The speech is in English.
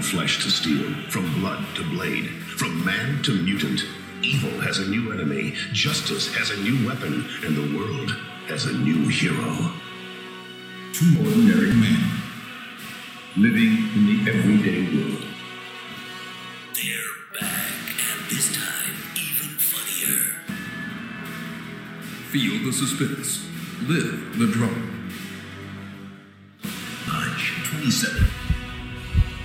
From flesh to steel, from blood to blade, from man to mutant, evil has a new enemy, justice has a new weapon, and the world has a new hero. Two ordinary men living in the everyday world. They're back, and this time even funnier. Feel the suspense. Live the drama. Punch 27.